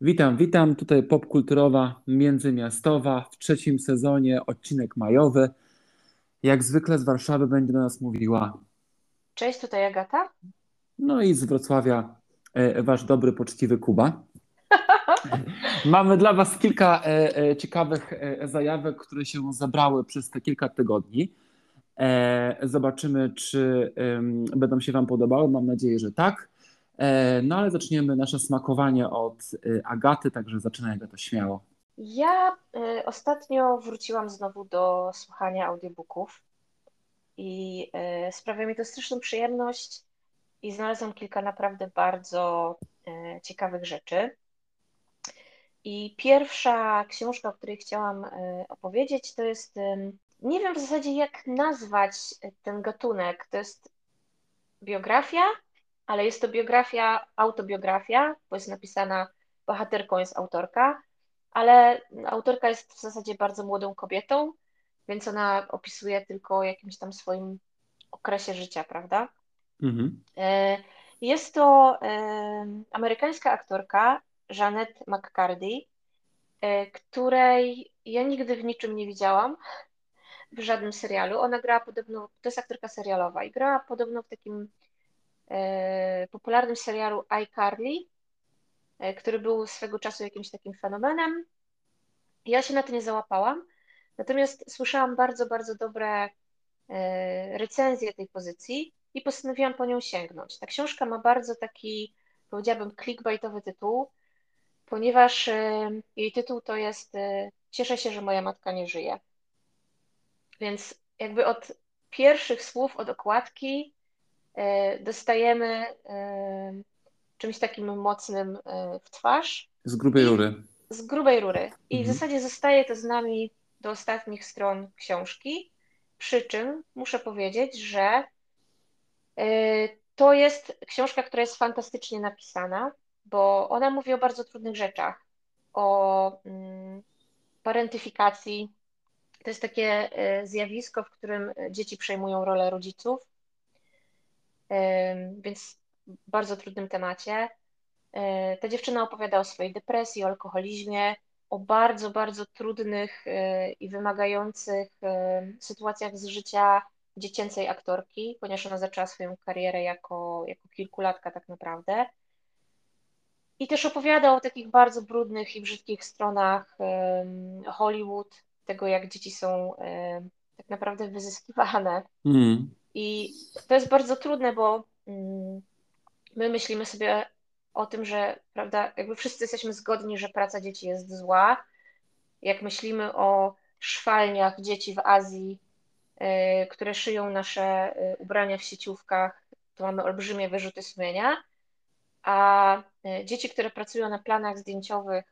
Witam, witam. Tutaj popkulturowa międzymiastowa w trzecim sezonie, odcinek majowy. Jak zwykle z Warszawy będzie do nas mówiła. Cześć, tutaj Agata. No i z Wrocławia e, wasz dobry, poczciwy Kuba. Mamy dla was kilka e, e, ciekawych zajawek, które się zebrały przez te kilka tygodni. Zobaczymy, czy będą się wam podobały. Mam nadzieję, że tak. E, no ale zaczniemy nasze smakowanie od e, Agaty, także zaczynaj Agata śmiało. Ja y, ostatnio wróciłam znowu do słuchania audiobooków i y, sprawia mi to straszną przyjemność i znalazłam kilka naprawdę bardzo y, ciekawych rzeczy. I pierwsza książka, o której chciałam opowiedzieć, to jest, nie wiem w zasadzie jak nazwać ten gatunek, to jest biografia, ale jest to biografia, autobiografia, bo jest napisana, bohaterką jest autorka, ale autorka jest w zasadzie bardzo młodą kobietą, więc ona opisuje tylko o jakimś tam swoim okresie życia, prawda? Mhm. E, jest to e, amerykańska aktorka Janet McCarthy, e, której ja nigdy w niczym nie widziałam, w żadnym serialu. Ona grała podobno, to jest aktorka serialowa i grała podobno w takim popularnym serialu iCarly, e, który był swego czasu jakimś takim fenomenem. Ja się na to nie załapałam, natomiast słyszałam bardzo, bardzo dobre e, recenzje tej pozycji i postanowiłam po nią sięgnąć. Ta książka ma bardzo taki, powiedziałabym, clickbaitowy tytuł, ponieważ jej tytuł to jest Cieszę się, że moja matka nie żyje. Więc jakby od pierwszych słów, od okładki E, dostajemy e, czymś takim mocnym e, w twarz. Z grubej rury. Z grubej rury. I mhm. w zasadzie zostaje to z nami do ostatnich stron książki. Przy czym muszę powiedzieć, że to jest książka, która jest fantastycznie napisana, bo ona mówi o bardzo trudnych rzeczach. O mm, parentyfikacji. To jest takie zjawisko, w którym dzieci przejmują rolę rodziców więc bardzo trudnym temacie. E, ta dziewczyna opowiada o swojej depresji, o alkoholizmie, o bardzo, bardzo trudnych e, i wymagających e, sytuacjach z życia dziecięcej aktorki, ponieważ ona zaczęła swoją karierę jako, jako kilkulatka tak naprawdę. I też opowiada o takich bardzo brudnych i brzydkich stronach Hollywood, tego jak dzieci są tak naprawdę wyzyskiwane. Mm. I to jest bardzo trudne, bo mm, my myślimy sobie o tym, że prawda, jakby wszyscy jesteśmy zgodni, że praca dzieci jest zła. Jak myślimy o szwalniach dzieci w Azji, y, które szyją nasze y, ubrania w sieciówkach, to mamy olbrzymie wyrzuty sumienia. A y, dzieci, które pracują na planach zdjęciowych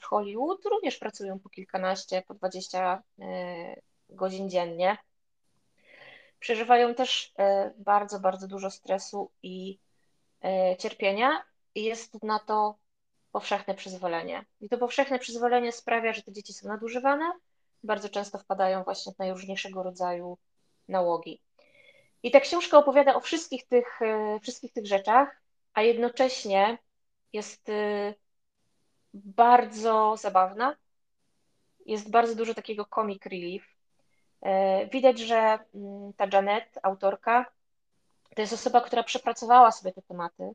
w Hollywood, również pracują po kilkanaście, po dwadzieścia godzin dziennie przeżywają też e, bardzo, bardzo dużo stresu i e, cierpienia i jest na to powszechne przyzwolenie. I to powszechne przyzwolenie sprawia, że te dzieci są nadużywane, bardzo często wpadają właśnie w najróżniejszego rodzaju nałogi. I ta książka opowiada o wszystkich tych, e, wszystkich tych rzeczach, a jednocześnie jest bardzo zabawna. Jest bardzo dużo takiego comic relief, widać, że mm, ta Janet, autorka, to jest osoba, która przepracowała sobie te tematy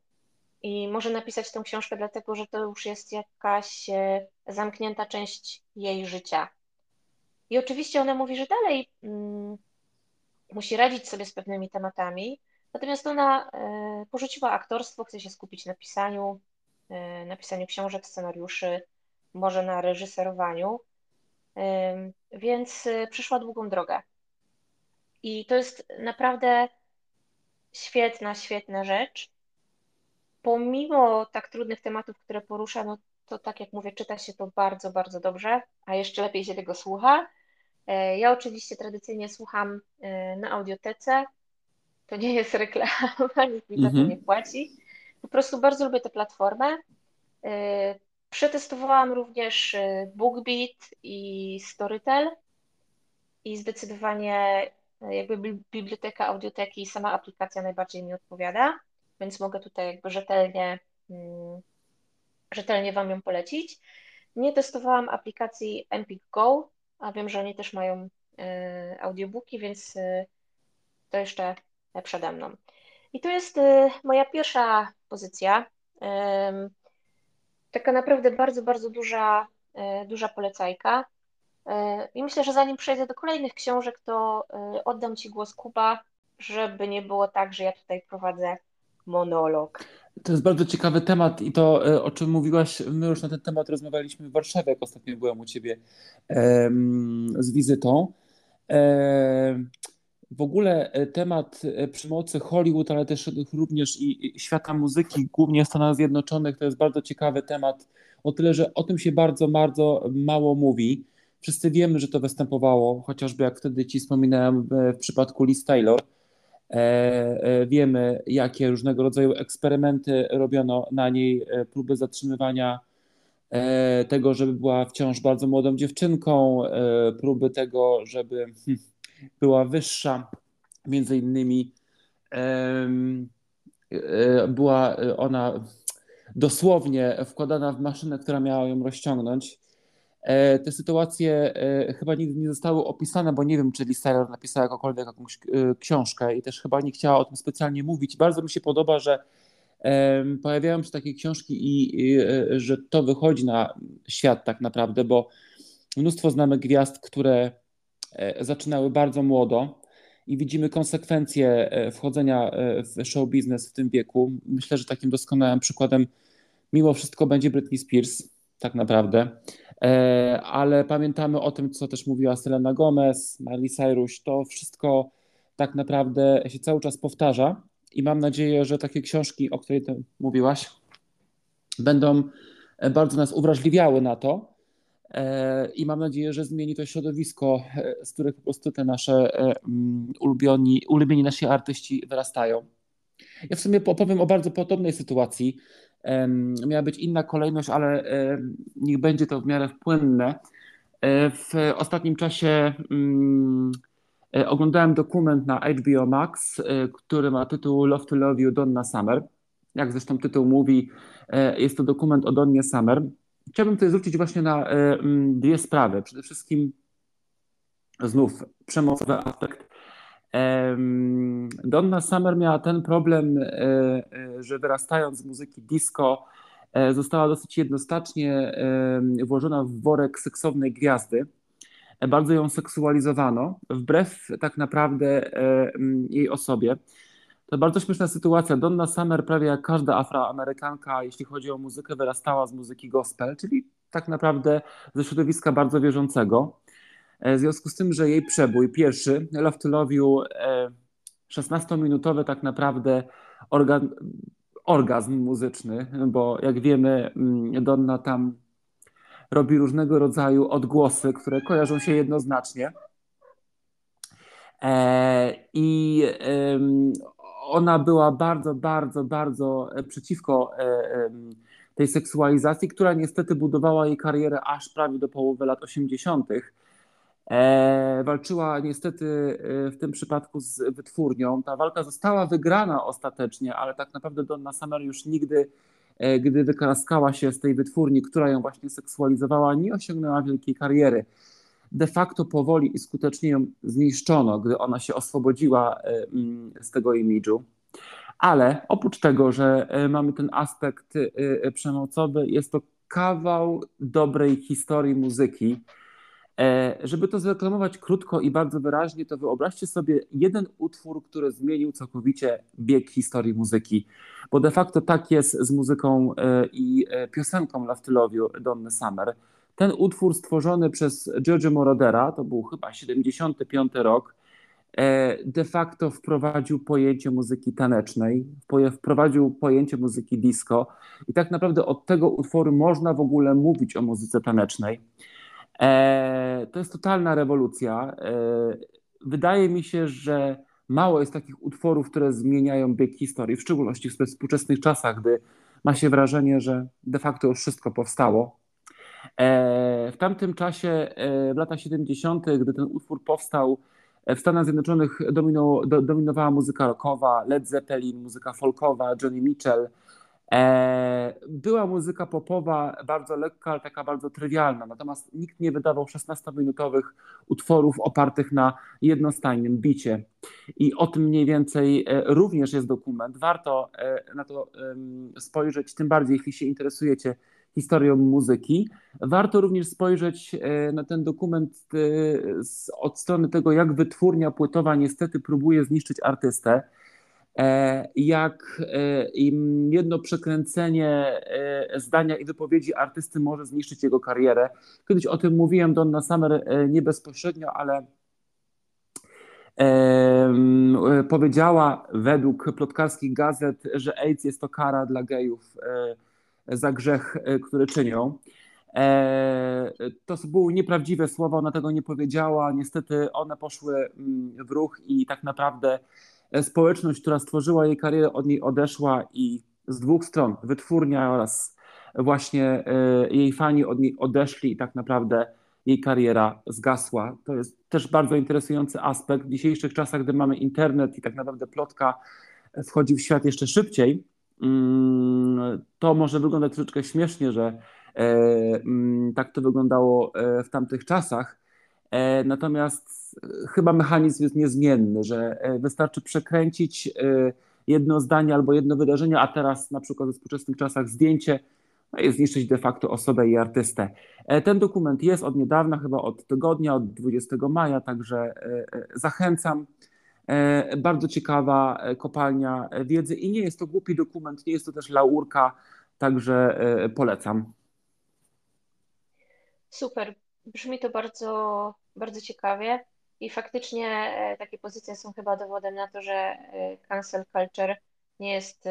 i może napisać tę książkę, dlatego że to już jest jakaś e, zamknięta część jej życia. I oczywiście ona mówi, że dalej mm, musi radzić sobie z pewnymi tematami, natomiast ona e, porzuciła aktorstwo, chce się skupić na pisaniu, na pisaniu książek, scenariuszy, może na reżyserowaniu. Więc y, przyszła długą drogę. I to jest naprawdę świetna, świetna rzecz. Pomimo tak trudnych tematów, które porusza, no to tak jak mówię, czyta się to bardzo, bardzo dobrze, a jeszcze lepiej się tego słucha. E, ja oczywiście tradycyjnie słucham e, na audiotece. To nie jest reklama, nikt mi za to mhm. nie płaci. Po prostu bardzo lubię tę platformę. Przetestowałam również y, BookBeat i Storytel i zdecydowanie y, jakby biblioteka audioteki i sama aplikacja najbardziej mi odpowiada, więc mogę tutaj jakby rzetelnie mm, rzetelnie Wam ją polecić. Nie testowałam aplikacji Empik Go, a wiem, że oni też mają audiobooki, więc to jeszcze przede mną. I tu jest moja pierwsza pozycja. Taka naprawdę bardzo, bardzo duża, duża polecajka. I myślę, że zanim przejdę do kolejnych książek, to oddam Ci głos Kuba, żeby nie było tak, że ja tutaj prowadzę monolog. To jest bardzo ciekawy temat i to, e, o czym mówiłaś, my już na ten temat rozmawialiśmy w Warszawie, jak ostatnio byłem u Ciebie z wizytą. W ogóle e, temat e, przemocy Hollywood, ale też również i świata muzyki, głównie Stanów Zjednoczonych, to jest bardzo ciekawy temat. O tyle, że o tym się bardzo, bardzo mało mówi. Wszyscy wiemy, że to występowało, chociażby jak wtedy Ci wspominałem w przypadku Liz Taylor E, wiemy, jakie różnego rodzaju eksperymenty robiono na niej, próby zatrzymywania tego, żeby była wciąż bardzo młodą dziewczynką, próby tego, żeby hmm, była wyższa. Między innymi była ona dosłownie wkładana w maszynę, która miała ją rozciągnąć. E, te sytuacje e, chyba nigdy nie zostały opisane, bo nie wiem, czy Taylor napisała jakąkolwiek jakąś e, książkę i też chyba nie chciała o tym specjalnie mówić. Bardzo mi się podoba, że pojawiają się takie książki i że to wychodzi na świat tak naprawdę, bo mnóstwo znamy gwiazd, które zaczynały bardzo młodo i widzimy konsekwencje wchodzenia w show biznes w tym wieku. Myślę, że takim doskonałym przykładem mimo wszystko będzie Britney Spears, tak naprawdę. E, ale pamiętamy o tym, co też mówiła Selena Gomez, Miley Cyrus, to wszystko tak naprawdę się cały czas powtarza i mam nadzieję, że takie książki, o której ty mówiłaś, będą bardzo nas uwrażliwiały na to e, i mam nadzieję, że zmieni to środowisko, z których po prostu te nasze e, mm, ulubieni, ulubieni nasi artyści wyrastają. Ja w sumie opowiem o bardzo podobnej sytuacji, miała być inna kolejność, ale niech będzie to w miarę płynne. E, w ostatnim czasie mm, e, oglądałem dokument na HBO Max, e, który ma tytuł Love to Love You Donna Summer. Jak zresztą tytuł mówi, jest to dokument o Donnie Summer. Chciałbym tutaj zwrócić właśnie na dwie sprawy. Przede wszystkim znów przemocowy aspekt Donna Summer miała ten problem, e, e, że wyrastając z muzyki disco, e, została dosyć jednoznacznie włożona w worek seksownej gwiazdy. Bardzo ją seksualizowano, wbrew tak naprawdę jej osobie. To bardzo śmieszna sytuacja. Donna Summer, prawie jak każda afroamerykanka, jeśli chodzi o muzykę, wyrastała z muzyki gospel, czyli tak naprawdę ze środowiska bardzo wierzącego. E, w związku z tym, że jej przebój, pierwszy, Love to Love You, 16-minutowy tak naprawdę organ, orgazm muzyczny, bo jak wiemy, mm, Donna tam robi różnego rodzaju odgłosy, które kojarzą się jednoznacznie. E, I ona była bardzo, bardzo, bardzo przeciwko e, tej seksualizacji, która niestety budowała jej karierę aż prawie do połowy lat 80. E, walczyła niestety e, w tym przypadku z wytwórnią. Ta walka została wygrana ostatecznie, ale tak naprawdę Donna Summer już nigdy, e, gdy wykraskała się z tej wytwórni, która ją właśnie seksualizowała, nie osiągnęła wielkiej kariery. De facto powoli i skutecznie ją zniszczono, gdy ona się oswobodziła mm, z tego imidżu. Ale oprócz tego, że mamy ten aspekt przemocowy, jest to kawał dobrej historii muzyki E, żeby to zreklamować krótko i bardzo wyraźnie, to wyobraźcie sobie jeden utwór, który zmienił całkowicie bieg historii muzyki. Bo de facto tak jest z muzyką e, i e, piosenką You Donny Summer. Ten utwór stworzony przez Giorgio Morodera, to był chyba 75 rok, de facto wprowadził pojęcie muzyki tanecznej, wprowadził pojęcie muzyki disco i tak naprawdę od tego utworu można w ogóle mówić o muzyce tanecznej. E, to jest totalna rewolucja. E, wydaje mi się, że mało jest takich utworów, które zmieniają bieg historii, w szczególności w współczesnych czasach, gdy ma się wrażenie, że de facto już wszystko powstało. E, w tamtym czasie, w latach 70., gdy ten utwór powstał, w Stanach Zjednoczonych dominowała muzyka rockowa, Led Zeppelin, muzyka folkowa, Johnny Mitchell, E, była muzyka popowa, bardzo lekka, ale taka bardzo trywialna. Natomiast nikt nie wydawał 16-minutowych utworów opartych na jednostajnym bicie. I o tym mniej więcej e, również jest dokument. Warto e, na to spojrzeć, tym bardziej jeśli się interesujecie historią muzyki. Warto również spojrzeć na ten dokument od strony tego, jak wytwórnia płytowa niestety próbuje zniszczyć artystę. E, jak e, jedno przekręcenie e, zdania i wypowiedzi artysty może zniszczyć jego karierę. Kiedyś o tym mówiłem Donna Summer nie bezpośrednio, ale powiedziała według plotkarskich gazet, że AIDS jest to kara dla gejów za grzech, który czynią. To były nieprawdziwe słowa, ona tego nie powiedziała. Niestety one poszły w ruch i tak naprawdę E, społeczność, która stworzyła jej karierę, od niej odeszła i z dwóch stron, wytwórnia oraz właśnie e, jej fani od niej odeszli i tak naprawdę jej kariera zgasła. To jest też bardzo interesujący aspekt w dzisiejszych czasach, gdy mamy internet i tak naprawdę plotka wchodzi w świat jeszcze szybciej. Mm, to może wyglądać troszeczkę śmiesznie, że e, mm, tak to wyglądało w tamtych czasach, E, natomiast e, chyba mechanizm jest niezmienny, że e, wystarczy przekręcić jedno zdanie albo jedno wydarzenie, a teraz na przykład w współczesnych czasach zdjęcie no i zniszczyć de facto osobę i artystę. Ten dokument jest od niedawna, chyba od tygodnia, od 20 maja, także zachęcam. Bardzo ciekawa kopalnia wiedzy i nie jest to głupi dokument, nie jest to też laurka, także polecam. Super. Brzmi to bardzo, bardzo ciekawie i faktycznie e, takie pozycje są chyba dowodem na to, że e, cancel culture nie jest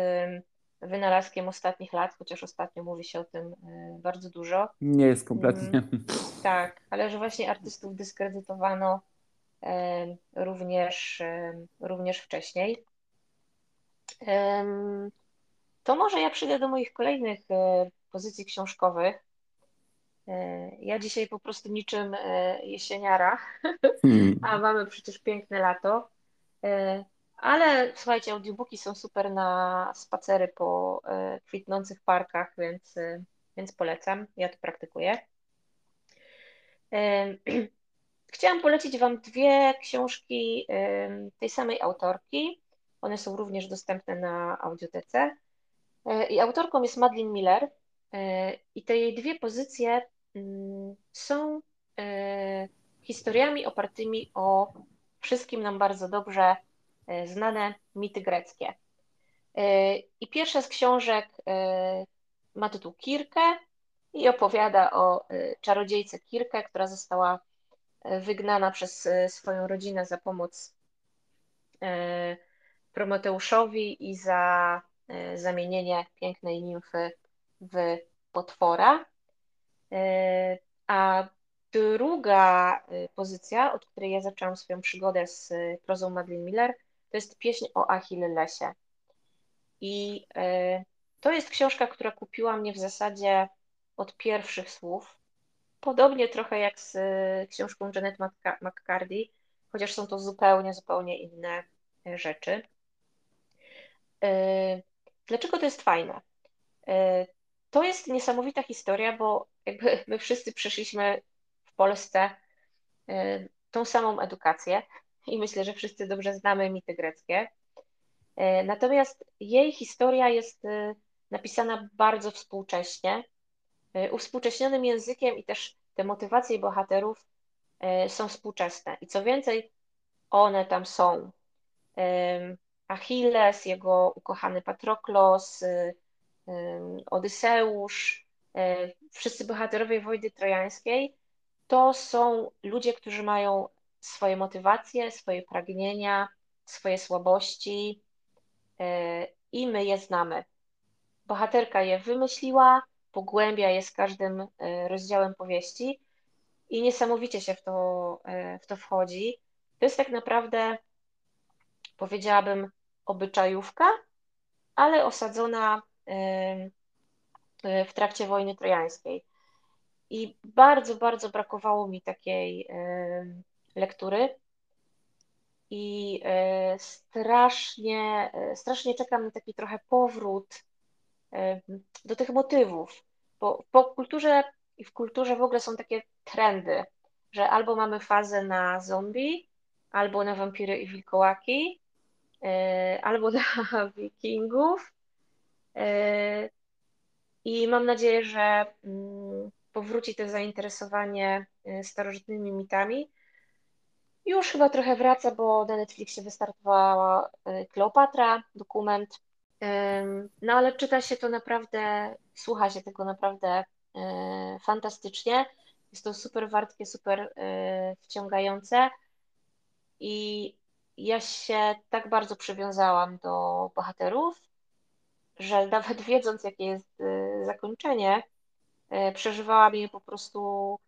wynalazkiem ostatnich lat, chociaż ostatnio mówi się o tym e, bardzo dużo. Nie jest kompletnie. Mm, tak, ale że właśnie artystów dyskredytowano również, również wcześniej. To może ja przyjdę do moich kolejnych pozycji książkowych. E, ja dzisiaj po prostu niczym e, jesieniara, hmm. a mamy przecież piękne lato. E, ale słuchajcie, audiobooki są super na spacery po kwitnących parkach, więc, więc polecam. Ja to praktykuję. Chciałam polecić Wam dwie książki tej samej autorki. One są również dostępne na audiotece. I autorką jest Madeline Miller. I te jej dwie pozycje Mm, są e, historiami opartymi o wszystkim nam bardzo dobrze e, znane mity greckie. E, I pierwsza z książek ma tytuł Kirkę i opowiada o czarodziejce Kirkę, która została wygnana przez swoją rodzinę za pomoc Prometeuszowi i za zamienienie pięknej nimfy w potwora. E, a druga e, pozycja, od której ja zaczęłam swoją przygodę z e, prozą Madeline Miller, to jest pieśń o Achillesie. I to jest książka, która kupiła mnie w zasadzie od pierwszych słów. Podobnie trochę jak z książką Janet McCarthy, chociaż są to zupełnie, zupełnie inne rzeczy. Dlaczego to jest fajne? To jest niesamowita historia, bo jakby my wszyscy przeszliśmy w Polsce y, tą samą edukację i myślę, że wszyscy dobrze znamy mity greckie. Y, natomiast jej historia jest y, napisana bardzo współcześnie, uwspółcześnionym językiem i też te motywacje bohaterów są współczesne. I co więcej, one tam są. Achilles, jego ukochany Patroklos, Odyseusz, e, wszyscy bohaterowie wojny trojańskiej, to są ludzie, którzy mają swoje motywacje, swoje pragnienia, swoje słabości e, i my je znamy. Bohaterka je wymyśliła, pogłębia je z każdym e, rozdziałem powieści i niesamowicie się w to, w to wchodzi. To jest tak naprawdę, powiedziałabym, obyczajówka, ale osadzona w trakcie wojny trojańskiej. I bardzo, bardzo brakowało mi takiej lektury. I e, strasznie, e, strasznie czekam na taki trochę powrót do tych motywów, bo w popkulturze i w kulturze w ogóle są takie trendy, że albo mamy fazę na zombie, albo na wampiry i wilkołaki, e, albo na wikingów. E, I mam nadzieję, że mm, powróci to zainteresowanie e, starożytnymi mitami. Już chyba trochę wraca, bo na Netflixie wystartowała Kleopatra, dokument. No ale czyta się to naprawdę, słucha się tego naprawdę fantastycznie. Jest to super wartkie, super wciągające. I ja się tak bardzo przywiązałam do bohaterów, że nawet wiedząc, jakie jest y, zakończenie, przeżywałam je po prostu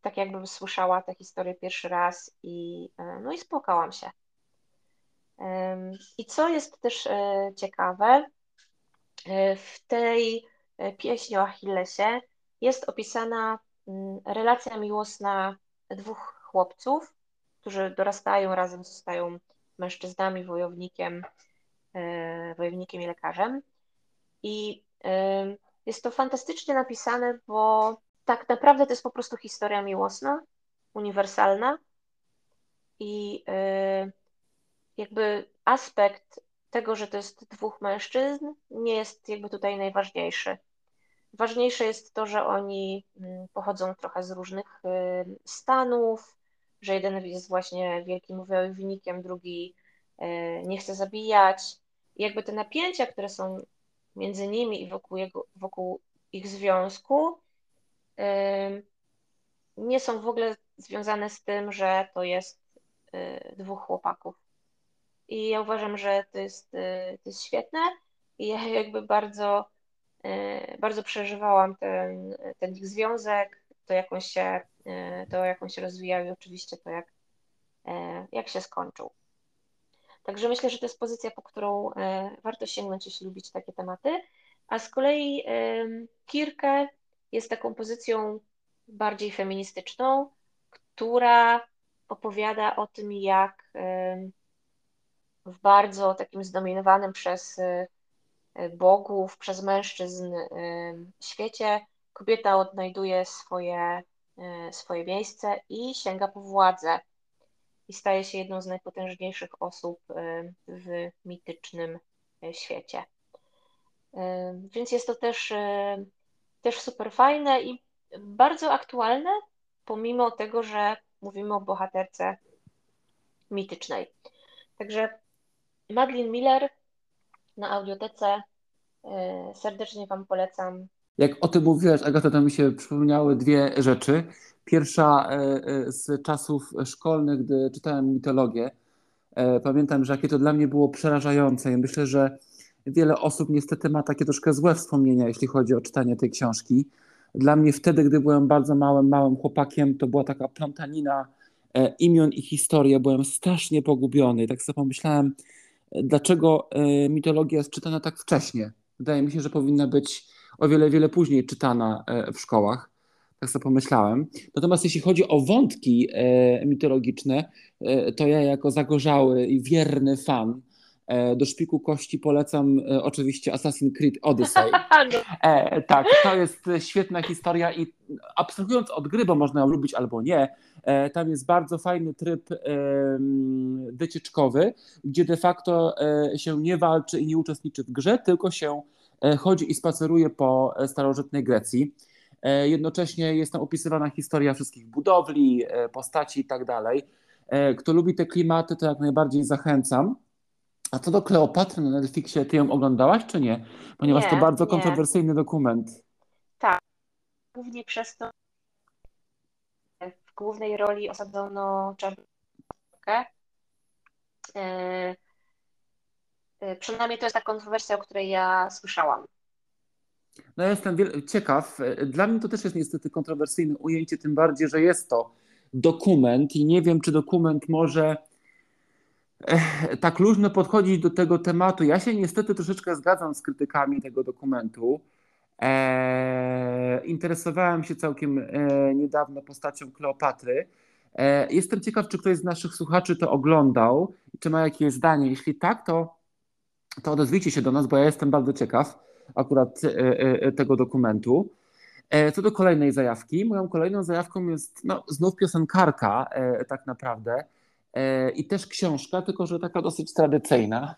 tak, jakbym słyszała tę historię pierwszy raz i, no i spłakałam się. I co jest też ciekawe, w tej pieśni o Achillesie jest opisana mm, relacja miłosna dwóch chłopców, którzy dorastają razem, zostają mężczyznami, wojownikiem, e, wojownikiem i lekarzem. I e, jest to fantastycznie napisane, bo tak naprawdę to jest po prostu historia miłosna, uniwersalna i e, jakby aspekt tego, że to jest dwóch mężczyzn, nie jest jakby tutaj najważniejszy. Ważniejsze jest to, że oni mm, pochodzą trochę z różnych stanów, że jeden jest właśnie wielkim wojownikiem, drugi e, nie chce zabijać. Jakby te napięcia, które są między nimi i wokół, jego, wokół ich związku, e, nie są w ogóle związane z tym, że to jest dwóch chłopaków. I ja uważam, że to jest, to jest świetne i ja jakby bardzo, bardzo przeżywałam ten, ten ich związek, to jak on się, e, to jak on się rozwijał i oczywiście to jak, jak się skończył. Także myślę, że to jest pozycja, po którą warto sięgnąć, jeśli lubicie takie tematy. A z kolei Kirkę jest taką pozycją bardziej feministyczną, która opowiada o tym, jak w bardzo takim zdominowanym przez bogów, przez mężczyzn świecie kobieta odnajduje swoje, swoje miejsce i sięga po władzę i staje się jedną z najpotężniejszych osób w mitycznym świecie. Więc jest to też, też super fajne i bardzo aktualne, pomimo tego, że mówimy o bohaterce mitycznej. Także Madeline Miller na audiotece serdecznie Wam polecam jak o tym mówiłaś, Agata, to mi się przypomniały dwie rzeczy. Pierwsza e, e, z czasów szkolnych, gdy czytałem mitologię. E, pamiętam, że jakie to dla mnie było przerażające i myślę, że wiele osób niestety ma takie troszkę złe wspomnienia, jeśli chodzi o czytanie tej książki. Dla mnie wtedy, gdy byłem bardzo małym, małym chłopakiem, to była taka plątanina imion i historii. Byłem strasznie pogubiony. Tak sobie pomyślałem, dlaczego mitologia jest czytana tak wcześnie. Wydaje mi się, że powinna być o wiele, wiele później czytana e, w szkołach. Tak sobie pomyślałem. Natomiast jeśli chodzi o wątki e, mitologiczne, e, to ja jako zagorzały i wierny fan do szpiku kości polecam oczywiście Assassin's Creed Odyssey. No. E, tak, to jest świetna historia i abstrahując od gry, bo można ją lubić albo nie, e, tam jest bardzo fajny tryb e, wycieczkowy, gdzie de facto się nie walczy i nie uczestniczy w grze, tylko się E, chodzi i spaceruje po e, starożytnej Grecji. E, jednocześnie jest tam opisywana historia wszystkich budowli, postaci i tak dalej. Kto lubi te klimaty, to jak najbardziej zachęcam. A co do Kleopatry na Netflixie, ty ją oglądałaś czy nie? Ponieważ nie, to bardzo nie. kontrowersyjny dokument. Tak. Głównie przez to w głównej roli osadzono czarnkę. Y, przynajmniej to jest ta kontrowersja, o której ja słyszałam. No ja jestem ciekaw. Dla mnie to też jest niestety kontrowersyjne ujęcie, tym bardziej, że jest to dokument i nie wiem, czy dokument może tak luźno podchodzić do tego tematu. Ja się niestety troszeczkę zgadzam z krytykami tego dokumentu. E, interesowałem się całkiem e, niedawno postacią Kleopatry. E, jestem ciekaw, czy ktoś z naszych słuchaczy to oglądał, czy ma jakieś zdanie. Jeśli tak, to to odezwijcie się do nas, bo ja jestem bardzo ciekaw. akurat tego dokumentu. Co do kolejnej zajawki, moją kolejną zajawką jest no, znów piosenkarka tak naprawdę i też książka, tylko że taka dosyć tradycyjna.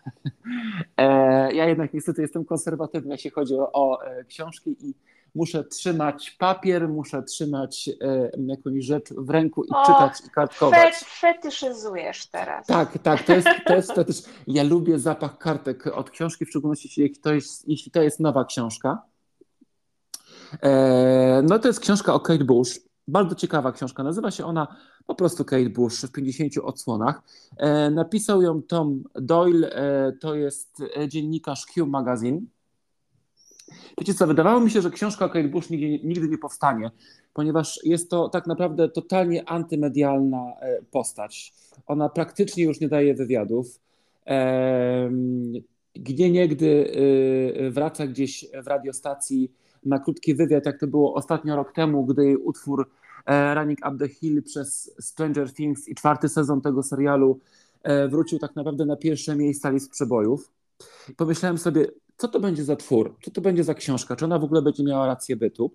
Ja jednak niestety jestem konserwatywny, jeśli chodzi o, o książki i muszę trzymać papier, muszę trzymać e, jakąś rzecz w ręku i o, czytać i kartkować. fetyszyzujesz teraz. Tak, tak, to jest, to jest fetys. Ja lubię zapach kartek od książki, w szczególności jeśli to jest, jeśli to jest nowa książka. E, no to jest książka o Kate Bush. Bardzo ciekawa książka. Nazywa się ona po prostu Kate Bush w 50 odsłonach. E, napisał ją Tom Doyle, e, to jest dziennikarz Q Magazine. Wiecie co, wydawało mi się, że książka o Kate Bush nigdy, nigdy nie powstanie, ponieważ jest to tak naprawdę totalnie antymedialna e, postać. Ona praktycznie już nie daje wywiadów. Gdzie niegdy e, wraca gdzieś w radiostacji na krótki wywiad, jak to było ostatnio rok temu, gdy utwór e, Running Up the Hill przez Stranger Things i czwarty sezon tego serialu wrócił tak naprawdę na pierwsze miejsca list przebojów. Pomyślałem sobie, co to będzie za twór, co to będzie za książka, czy ona w ogóle będzie miała rację bytu.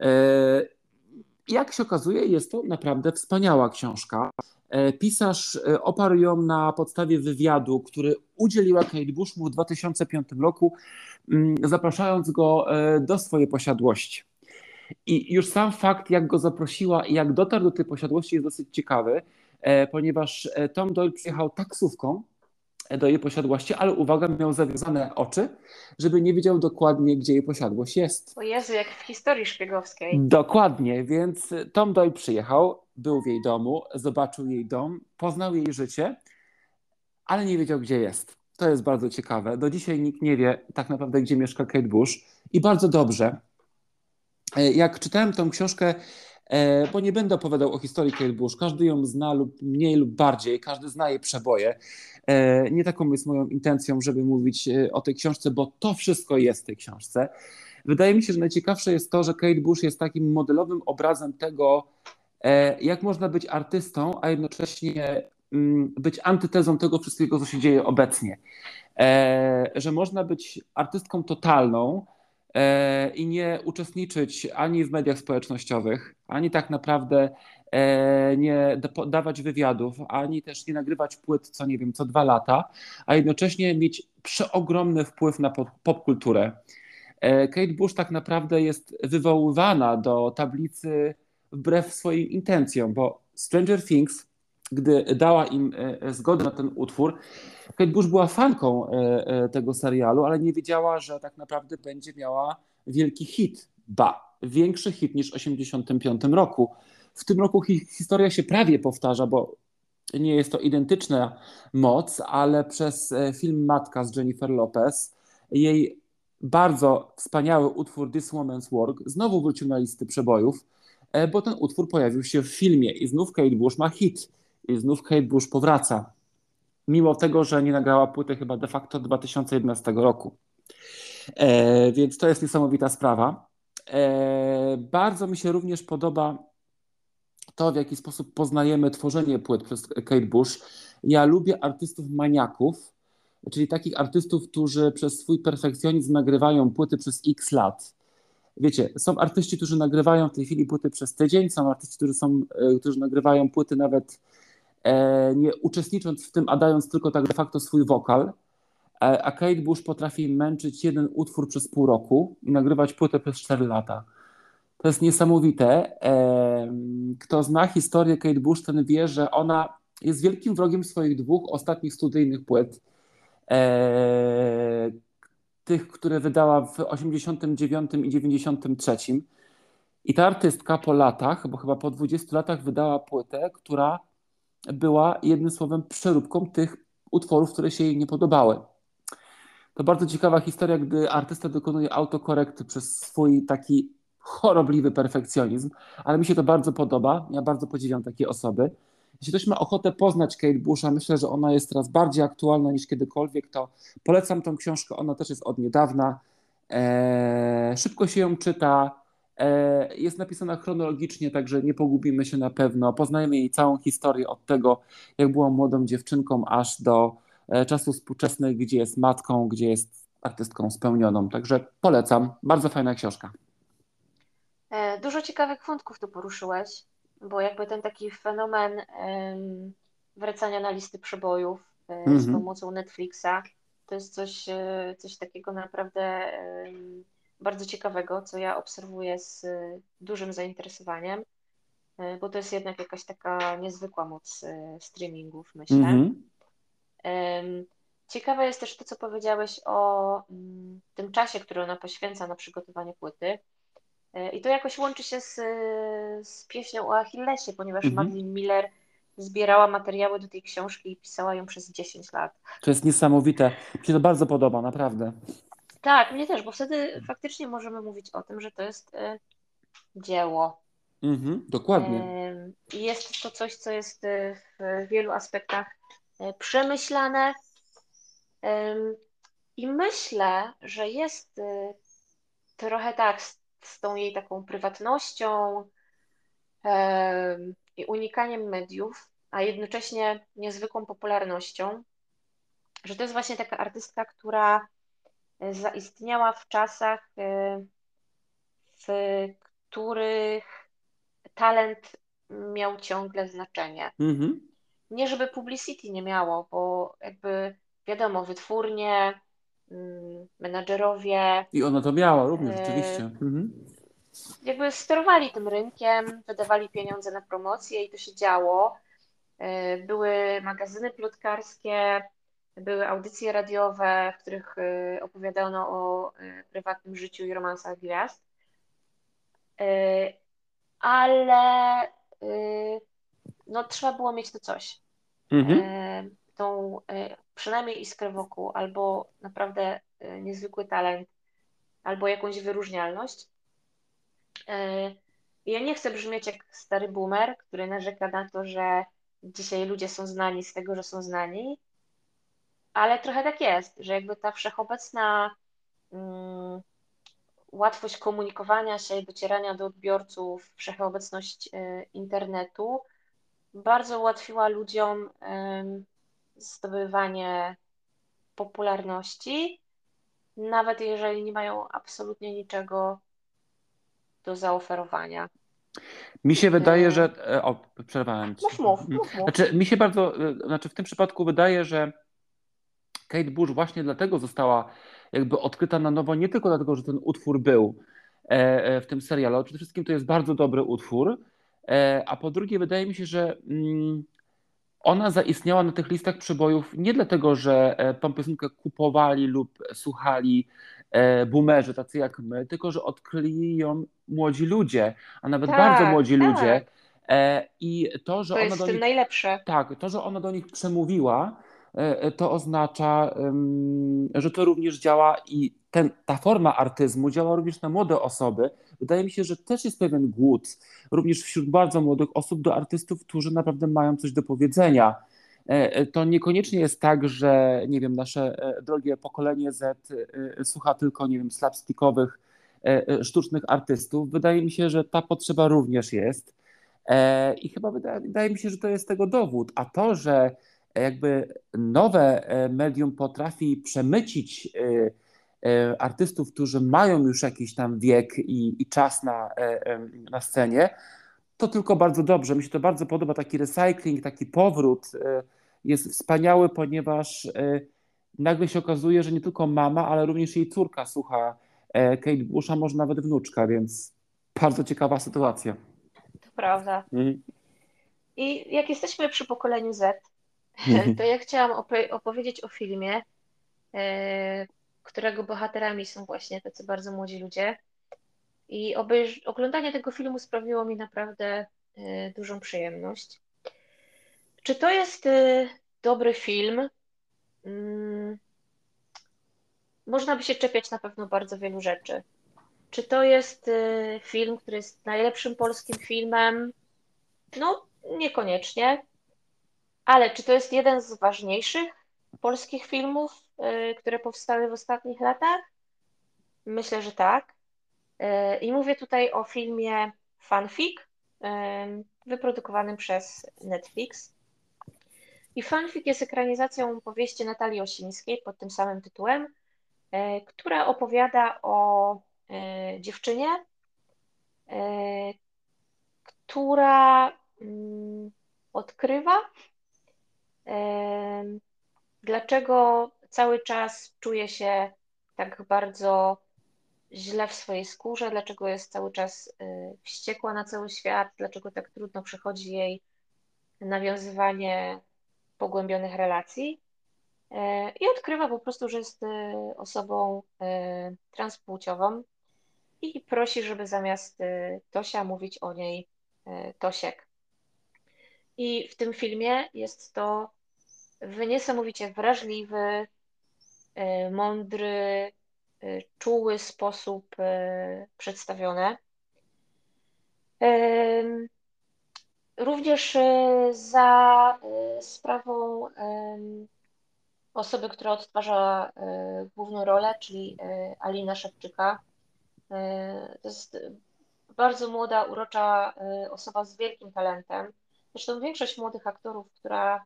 E, jak się okazuje, jest to naprawdę wspaniała książka. E, pisarz e, oparł ją na podstawie wywiadu, który udzieliła Kate Bush mu w 2005 roku, mm, zapraszając go do swojej posiadłości. I już sam fakt, jak go zaprosiła i jak dotarł do tej posiadłości, jest dosyć ciekawy, ponieważ Tom Doyle przyjechał taksówką do jej posiadłości, ale uwaga, miał zawiązane oczy, żeby nie wiedział dokładnie, gdzie jej posiadłość jest. O Jezu, jak w historii szpiegowskiej. Dokładnie, więc Tom Doyle przyjechał, był w jej domu, zobaczył jej dom, poznał jej życie, ale nie wiedział, gdzie jest. To jest bardzo ciekawe. Do dzisiaj nikt nie wie tak naprawdę, gdzie mieszka Kate Bush i bardzo dobrze. E, jak czytałem tą książkę, E, bo nie będę opowiadał o historii Kate Bush. Każdy ją zna lub mniej lub bardziej, każdy zna jej przeboje. E, nie taką jest moją intencją, żeby mówić o tej książce, bo to wszystko jest w tej książce. Wydaje mi się, że najciekawsze jest to, że Kate Bush jest takim modelowym obrazem tego, jak można być artystą, a jednocześnie mm, być antytezą tego wszystkiego, co się dzieje obecnie. Że można być artystką totalną, E, i nie uczestniczyć ani w mediach społecznościowych, ani tak naprawdę e, nie dawać wywiadów, ani też nie nagrywać płyt co nie wiem, co dwa lata, a jednocześnie mieć przeogromny wpływ na popkulturę. E, Kate Bush tak naprawdę jest wywoływana do tablicy wbrew swoim intencjom, bo Stranger Things, gdy dała im zgodę na ten utwór, Kate Bush była fanką e, e, tego serialu, ale nie wiedziała, że tak naprawdę będzie miała wielki hit. Ba, większy hit niż w 1985 roku. W tym roku hi historia się prawie powtarza, bo nie jest to identyczna moc, ale przez e, film Matka z Jennifer Lopez, jej bardzo wspaniały utwór This Woman's Work znowu wrócił na listy przebojów, bo ten utwór pojawił się w filmie i znów Kate Bush ma hit i znów Kate Bush powraca mimo tego, że nie nagrała płyty chyba de facto 2011 roku. E, więc to jest niesamowita sprawa. E, bardzo mi się również podoba to, w jaki sposób poznajemy tworzenie płyt przez Kate Bush. Ja lubię artystów maniaków, czyli takich artystów, którzy przez swój perfekcjonizm nagrywają płyty przez x lat. Wiecie, są artyści, którzy nagrywają w tej chwili płyty przez tydzień, są artyści, którzy, są, e, którzy nagrywają płyty nawet E, nie uczestnicząc w tym, a dając tylko tak de facto swój wokal. E, a Kate Bush potrafi męczyć jeden utwór przez pół roku i nagrywać płytę przez 4 lata. To jest niesamowite. Kto zna historię Kate Bush, ten wie, że ona jest wielkim wrogiem swoich dwóch ostatnich studyjnych płyt. Tych, które wydała w 89 i 93. I ta artystka po latach, bo chyba po 20 latach wydała płytę, która była jednym słowem przeróbką tych utworów, które się jej nie podobały. To bardzo ciekawa historia, gdy artysta dokonuje autokorekty przez swój taki chorobliwy perfekcjonizm, ale mi się to bardzo podoba. Ja bardzo podziwiam takie osoby. Jeśli ktoś ma ochotę poznać Kate Bush, a myślę, że ona jest teraz bardziej aktualna niż kiedykolwiek, to polecam tą książkę. Ona też jest od niedawna. Eee, szybko się ją czyta, E, jest napisana chronologicznie, także nie pogubimy się na pewno. Poznajemy jej całą historię od tego, jak była młodą dziewczynką, aż do e, czasów współczesnych, gdzie jest matką, gdzie jest artystką spełnioną. Także polecam. Bardzo fajna książka. E, dużo ciekawych wątków tu poruszyłeś, bo jakby ten taki fenomen wracania na listy przebojów mm -hmm. z mhm. pomocą Netflixa, to jest coś, e, coś takiego naprawdę bardzo ciekawego, co ja obserwuję z dużym zainteresowaniem, bo to jest jednak jakaś taka niezwykła moc streamingów, myślę. Mm -hmm. Ciekawe jest też to, co powiedziałeś o mm, tym czasie, który ona poświęca na przygotowanie płyty. E, I to jakoś łączy się z, z pieśnią o Achillesie, ponieważ mhm. Madeline Miller zbierała materiały do tej książki i pisała ją przez 10 lat. To jest niesamowite. Mi się to bardzo podoba, naprawdę. Tak, mnie też, bo wtedy faktycznie możemy mówić o tym, że to jest y, dzieło. Mhm, dokładnie. I y, jest to coś, co jest w wielu aspektach przemyślane, i myślę, że jest trochę tak z, z tą jej taką prywatnością i unikaniem mediów, a jednocześnie niezwykłą popularnością, że to jest właśnie taka artystka, która y, zaistniała w czasach, y, w których talent miał ciągle znaczenie. Mhm. Nie żeby publicity nie miało, bo jakby wiadomo, wytwórnie, menadżerowie. I ona to miała również, e, oczywiście. Mhm. Jakby sterowali tym rynkiem, wydawali pieniądze na promocję i to się działo. E, były magazyny plotkarskie, były audycje radiowe, w których e, opowiadano o prywatnym życiu i romansach gwiazd. Ale no, trzeba było mieć to coś. Mhm. Tą przynajmniej iskrę wokół, albo naprawdę e, niezwykły talent, albo jakąś wyróżnialność. E, ja nie chcę brzmieć jak stary boomer, który narzeka na to, że dzisiaj ludzie są znani z tego, że są znani, ale trochę tak jest, że jakby ta wszechobecna um, łatwość komunikowania się i docierania do odbiorców, wszechobecność y, internetu bardzo ułatwiła ludziom zdobywanie popularności, nawet jeżeli nie mają absolutnie niczego do zaoferowania. Mi się wydaje, że. E, o, przerwałem. Mów, mów, mów, mów. Znaczy, mi się bardzo. E, znaczy, w tym przypadku wydaje, że Kate Bush właśnie dlatego została jakby odkryta na nowo, nie tylko dlatego, że ten utwór był e, w tym serialu, ale przede wszystkim to jest bardzo dobry utwór. A po drugie, wydaje mi się, że mm, ona zaistniała na tych listach przebojów nie dlatego, że e, tą piosenkę kupowali lub słuchali e, boomerzy, tacy jak my, tylko że odkryli ją młodzi ludzie, a nawet tak, bardzo młodzi tak. ludzie. E, I to, że to ona jest do nich, najlepsze. Tak, to, że ona do nich przemówiła, to oznacza, że to również działa i ten, ta forma artyzmu działa również na młode osoby. Wydaje mi się, że też jest pewien głód, również wśród bardzo młodych osób, do artystów, którzy naprawdę mają coś do powiedzenia. E, e, to niekoniecznie jest tak, że nie wiem, nasze e, drogie pokolenie Z słucha tylko, nie wiem, slapstickowych, sztucznych artystów. Wydaje mi się, że ta potrzeba również jest. I chyba wydaje, wydaje mi się, że to jest tego dowód. A to, że jakby nowe medium potrafi przemycić artystów, którzy mają już jakiś tam wiek i, i czas na, e, na scenie, to tylko bardzo dobrze. Mi się to bardzo podoba. Taki recycling, taki powrót e, jest wspaniały, ponieważ nagle się okazuje, że nie tylko mama, ale również jej córka słucha Kate Busha, może nawet wnuczka, więc bardzo ciekawa sytuacja. To prawda. Mhm. I jak jesteśmy przy pokoleniu Z, mhm. to ja chciałam opowiedzieć o filmie, którego bohaterami są właśnie tacy bardzo młodzi ludzie. I obejrz- oglądanie tego filmu sprawiło mi naprawdę y, dużą przyjemność. Czy to jest y, dobry film? Mm, można by się czepiać na pewno bardzo wielu rzeczy. Czy to jest y, film, który jest najlepszym polskim filmem? No, niekoniecznie. Ale czy to jest jeden z ważniejszych polskich filmów, które powstały w ostatnich latach? Myślę, że tak. Y, I mówię tutaj o filmie Fanfic, y, wyprodukowanym przez Netflix. I Fanfic jest ekranizacją powieści Natalii Osińskiej pod tym samym tytułem, która opowiada o dziewczynie, która mm, odkrywa, dlaczego cały czas czuje się tak bardzo źle w swojej skórze, dlaczego jest cały czas y, wściekła na cały świat, dlaczego tak trudno przychodzi jej nawiązywanie pogłębionych relacji. Y, I odkrywa po prostu, że jest y, osobą transpłciową i prosi, żeby zamiast Tosia mówić o niej Tosiek. I w tym filmie jest to w niesamowicie wrażliwy, mądry, Y, czuły sposób y, przedstawione. Również za sprawą osoby, która odtwarza główną rolę, czyli Alina Szewczyka. To jest bardzo młoda, urocza osoba z wielkim talentem. Zresztą większość młodych aktorów, która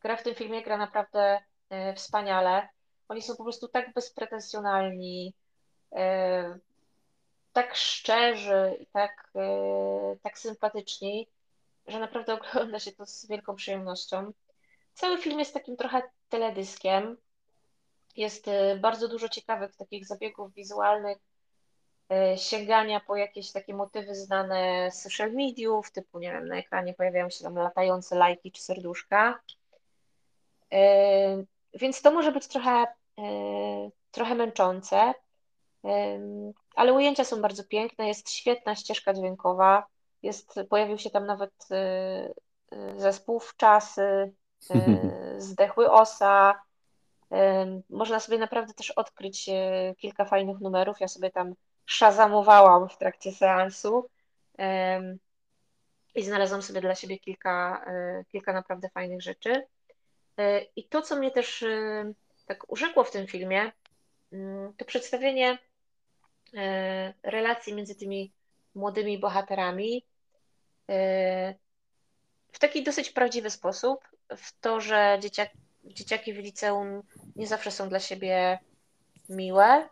gra w tym filmie, gra naprawdę wspaniale. Oni są po prostu tak bezpretensjonalni, e, tak szczerzy i tak, e, tak sympatyczni, że naprawdę ogląda się to z wielką przyjemnością. Cały film jest takim trochę teledyskiem. Jest e, bardzo dużo ciekawych takich zabiegów wizualnych, sięgania po jakieś takie motywy znane z social mediów, typu, nie wiem, na ekranie pojawiają się tam latające lajki czy serduszka. Więc to może być trochę E, trochę męczące, ale ujęcia są bardzo piękne, jest świetna ścieżka dźwiękowa, jest, pojawił się tam nawet e, e, zespół wczasy, zdechły osa, można sobie naprawdę też odkryć kilka fajnych numerów, ja sobie tam szazamowałam w trakcie seansu i znalazłam sobie dla siebie kilka, kilka naprawdę fajnych rzeczy. I to, co mnie też tak urzekło w tym filmie, mm, to przedstawienie e, relacji między tymi młodymi bohaterami e, w taki dosyć prawdziwy sposób, w to, że dzieciaki, dzieciaki w liceum nie zawsze są dla siebie miłe,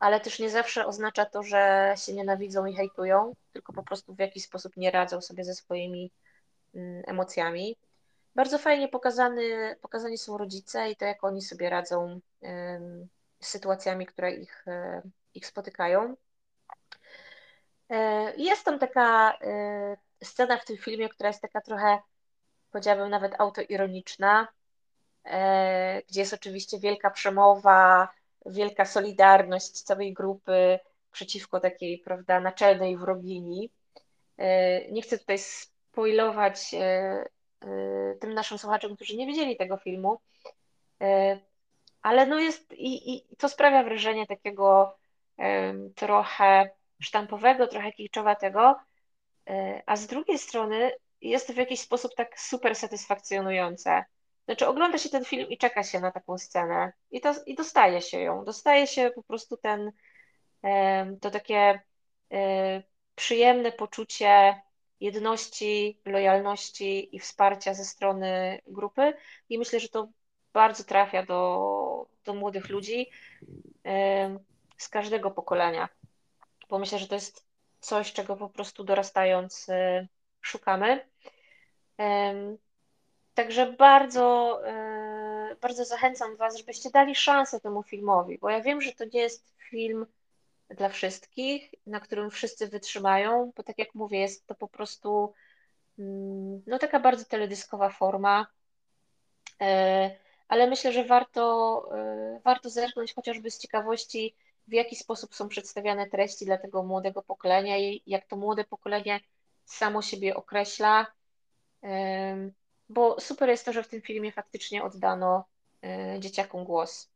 ale też nie zawsze oznacza to, że się nienawidzą i hejtują, tylko po prostu w jakiś sposób nie radzą sobie ze swoimi mm, emocjami. Bardzo fajnie pokazany, pokazani są rodzice i to, jak oni sobie radzą z sytuacjami, które ich, e, ich spotykają. E, jest tam taka e, scena w tym filmie, która jest taka trochę, powiedziałabym, nawet autoironiczna, gdzie jest oczywiście wielka przemowa, wielka solidarność całej grupy przeciwko takiej, prawda, naczelnej wrogini. Nie chcę tutaj spoilować tym naszym słuchaczom, którzy nie widzieli tego filmu. Y, ale no jest i, i to sprawia wrażenie takiego trochę sztampowego, trochę kiczowatego, y, a z drugiej strony jest w jakiś sposób tak super satysfakcjonujące. Znaczy ogląda się ten film i czeka się na taką scenę i, to, i dostaje się ją. Dostaje się po prostu ten, to takie przyjemne poczucie jedności, lojalności i wsparcia ze strony grupy. I myślę, że to bardzo trafia do, do młodych ludzi z każdego pokolenia, bo myślę, że to jest coś, czego po prostu dorastając y, szukamy. Także bardzo, y, bardzo zachęcam Was, żebyście dali szansę temu filmowi, bo ja wiem, że to nie jest film dla wszystkich, na którym wszyscy wytrzymają, bo tak jak mówię, jest to po prostu mm, no taka bardzo teledyskowa forma, e, ale myślę, że warto, e, warto zerknąć chociażby z ciekawości, w jaki sposób są przedstawiane treści dla tego młodego pokolenia i jak to młode pokolenie samo siebie określa, e, bo super jest to, że w tym filmie faktycznie oddano dzieciakom głos.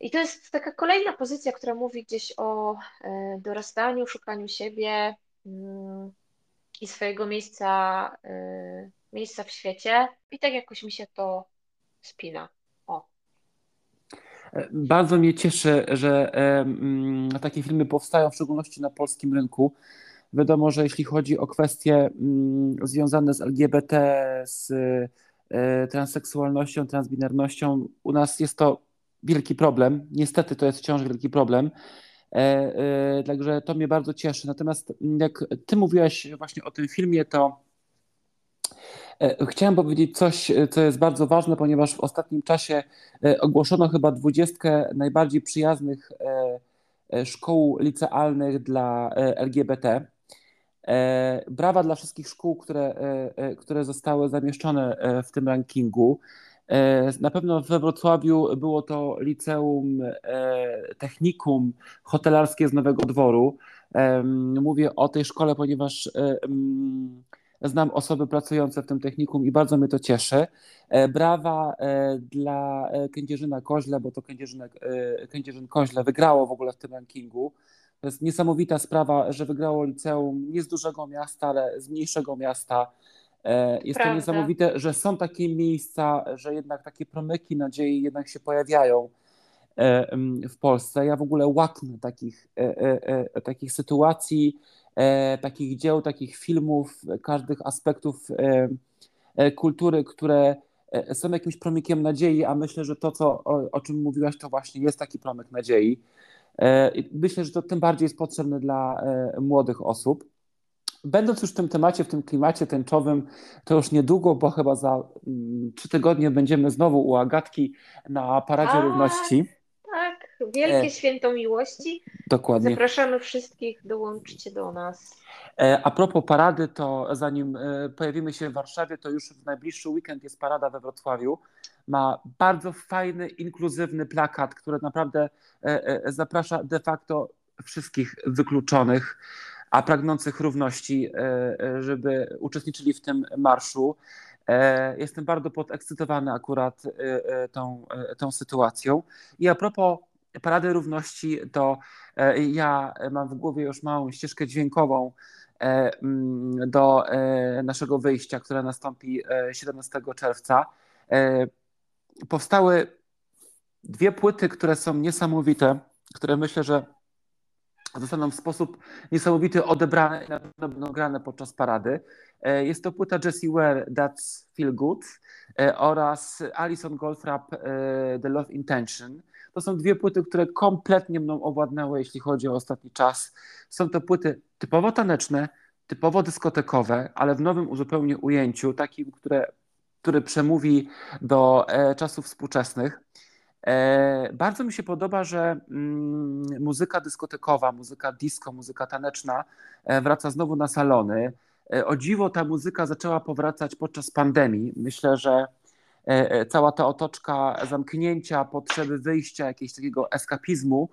I to jest taka kolejna pozycja, która mówi gdzieś o e, dorastaniu, szukaniu siebie mm, i swojego miejsca, e, miejsca w świecie. I tak jakoś mi się to spina. O. E, bardzo mnie cieszy, że mm, takie filmy powstają, w szczególności na polskim rynku. Wiadomo, że jeśli chodzi o kwestie mm, związane z LGBT, z transseksualnością, transbinarnością, u nas jest to wielki problem. Niestety to jest wciąż wielki problem. Także to mnie bardzo cieszy. Natomiast jak ty mówiłaś właśnie o tym filmie, to chciałem powiedzieć coś, co jest bardzo ważne, ponieważ w ostatnim czasie ogłoszono chyba dwudziestkę najbardziej przyjaznych szkół licealnych dla LGBT. E, brawa dla wszystkich szkół, które, e, e, które zostały zamieszczone w tym rankingu. Na pewno we Wrocławiu było to liceum technikum hotelarskie z Nowego Dworu. Mówię o tej szkole, ponieważ znam osoby pracujące w tym technikum i bardzo mnie to cieszy. Brawa dla Kędzierzyna Koźle, bo to Kędzierzyn Koźle wygrało w ogóle w tym rankingu. To jest niesamowita sprawa, że wygrało liceum nie z dużego miasta, ale z mniejszego miasta. E, jest Prawda. to niesamowite, że są takie miejsca, że jednak takie promyki nadziei jednak się pojawiają e, w Polsce. Ja w ogóle łaknę takich, e, takich sytuacji, takich dzieł, takich filmów, każdych aspektów kultury, które są jakimś promykiem nadziei, a myślę, że to, co, o, o czym mówiłaś, to właśnie jest taki promyk nadziei. Myślę, że to tym bardziej jest potrzebne dla młodych osób. Będąc już w tym temacie, w tym klimacie tęczowym, to już niedługo, bo chyba za mm, trzy tygodnie będziemy znowu u Agatki na Paradzie A, Równości. Tak, wielkie e, święto miłości. Dokładnie. Zapraszamy wszystkich, dołączcie do nas. A propos parady, to zanim pojawimy się w Warszawie, to już w najbliższy weekend jest parada we Wrocławiu ma bardzo fajny, inkluzywny plakat, który naprawdę e, e, zaprasza de facto wszystkich wykluczonych, a pragnących równości, e, żeby uczestniczyli w tym marszu. Jestem bardzo podekscytowany akurat tą, tą sytuacją. I a propos Parady Równości, to ja mam w głowie już małą ścieżkę dźwiękową do naszego wyjścia, które nastąpi 17 czerwca powstały dwie płyty, które są niesamowite, które myślę, że zostaną w sposób niesamowity odebrane i na pewno będą grane podczas parady. E, jest to płyta Jessie Ware That's Feel Good e, oraz Alison Goldfrapp e, The Love Intention. To są dwie płyty, które kompletnie mną owładnęły, jeśli chodzi o ostatni czas. Są to płyty typowo taneczne, typowo dyskotekowe, ale w nowym zupełnie ujęciu, takim, które który przemówi do czasów współczesnych. E, bardzo mi się podoba, że mm, muzyka dyskotekowa, muzyka disco, muzyka taneczna e, wraca znowu na salony. O dziwo ta muzyka zaczęła powracać podczas pandemii. Myślę, że cała ta otoczka zamknięcia, potrzeby wyjścia, jakiegoś takiego eskapizmu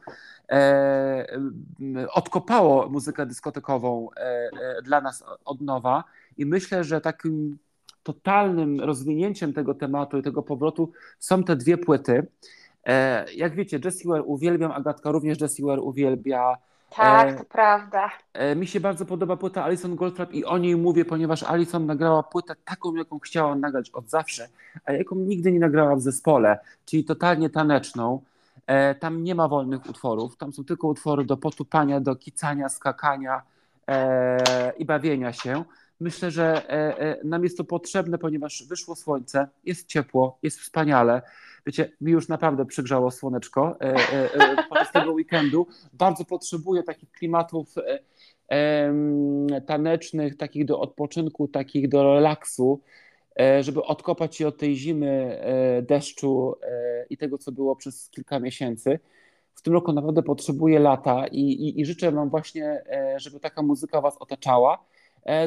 odkopało muzykę dyskotekową dla nas od nowa. I myślę, że takim totalnym rozwinięciem tego tematu i tego powrotu są te dwie płyty. E, jak wiecie, Jessie Ware uwielbiam, Agatka również Jessie Ware uwielbia. Tak, e, to prawda. E, mi się bardzo podoba płyta Alison Goldfrapp i o niej mówię, ponieważ Alison nagrała płytę taką, jaką chciała nagrać od zawsze, a jaką nigdy nie nagrała w zespole, czyli totalnie taneczną. Tam nie ma wolnych utworów, tam są tylko utwory do potupania, do kicania, skakania i bawienia się. Myślę, że e, e, nam jest to potrzebne, ponieważ wyszło słońce, jest ciepło, jest wspaniale. Wiecie, mi już naprawdę przygrzało słoneczko e, podczas tego weekendu. Bardzo potrzebuję takich klimatów tanecznych, takich do odpoczynku, takich do relaksu, żeby odkopać się od tej zimy, deszczu i tego, co było przez kilka miesięcy. W tym roku naprawdę potrzebuję lata i, i, i życzę Wam właśnie, żeby taka muzyka Was otaczała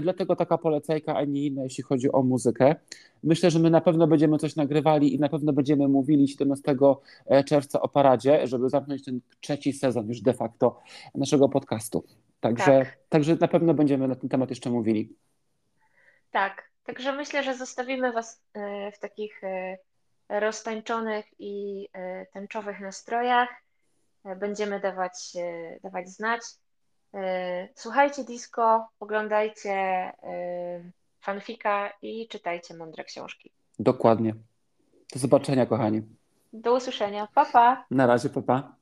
dlatego taka polecajka, a nie inna, jeśli chodzi o muzykę. Myślę, że my na pewno będziemy coś nagrywali i na pewno będziemy mówili 17 e, czerwca o paradzie, żeby zamknąć ten trzeci sezon już de facto naszego podcastu. Także, tak. także na pewno będziemy na ten temat jeszcze mówili. Tak, także myślę, że zostawimy Was e, w takich roztańczonych i tęczowych nastrojach. Będziemy dawać, dawać znać. E, słuchajcie disco, oglądajcie e, fanfika i czytajcie mądre książki. Dokładnie. Do zobaczenia, kochani. Do usłyszenia. Pa, pa. Na razie, papa. Pa.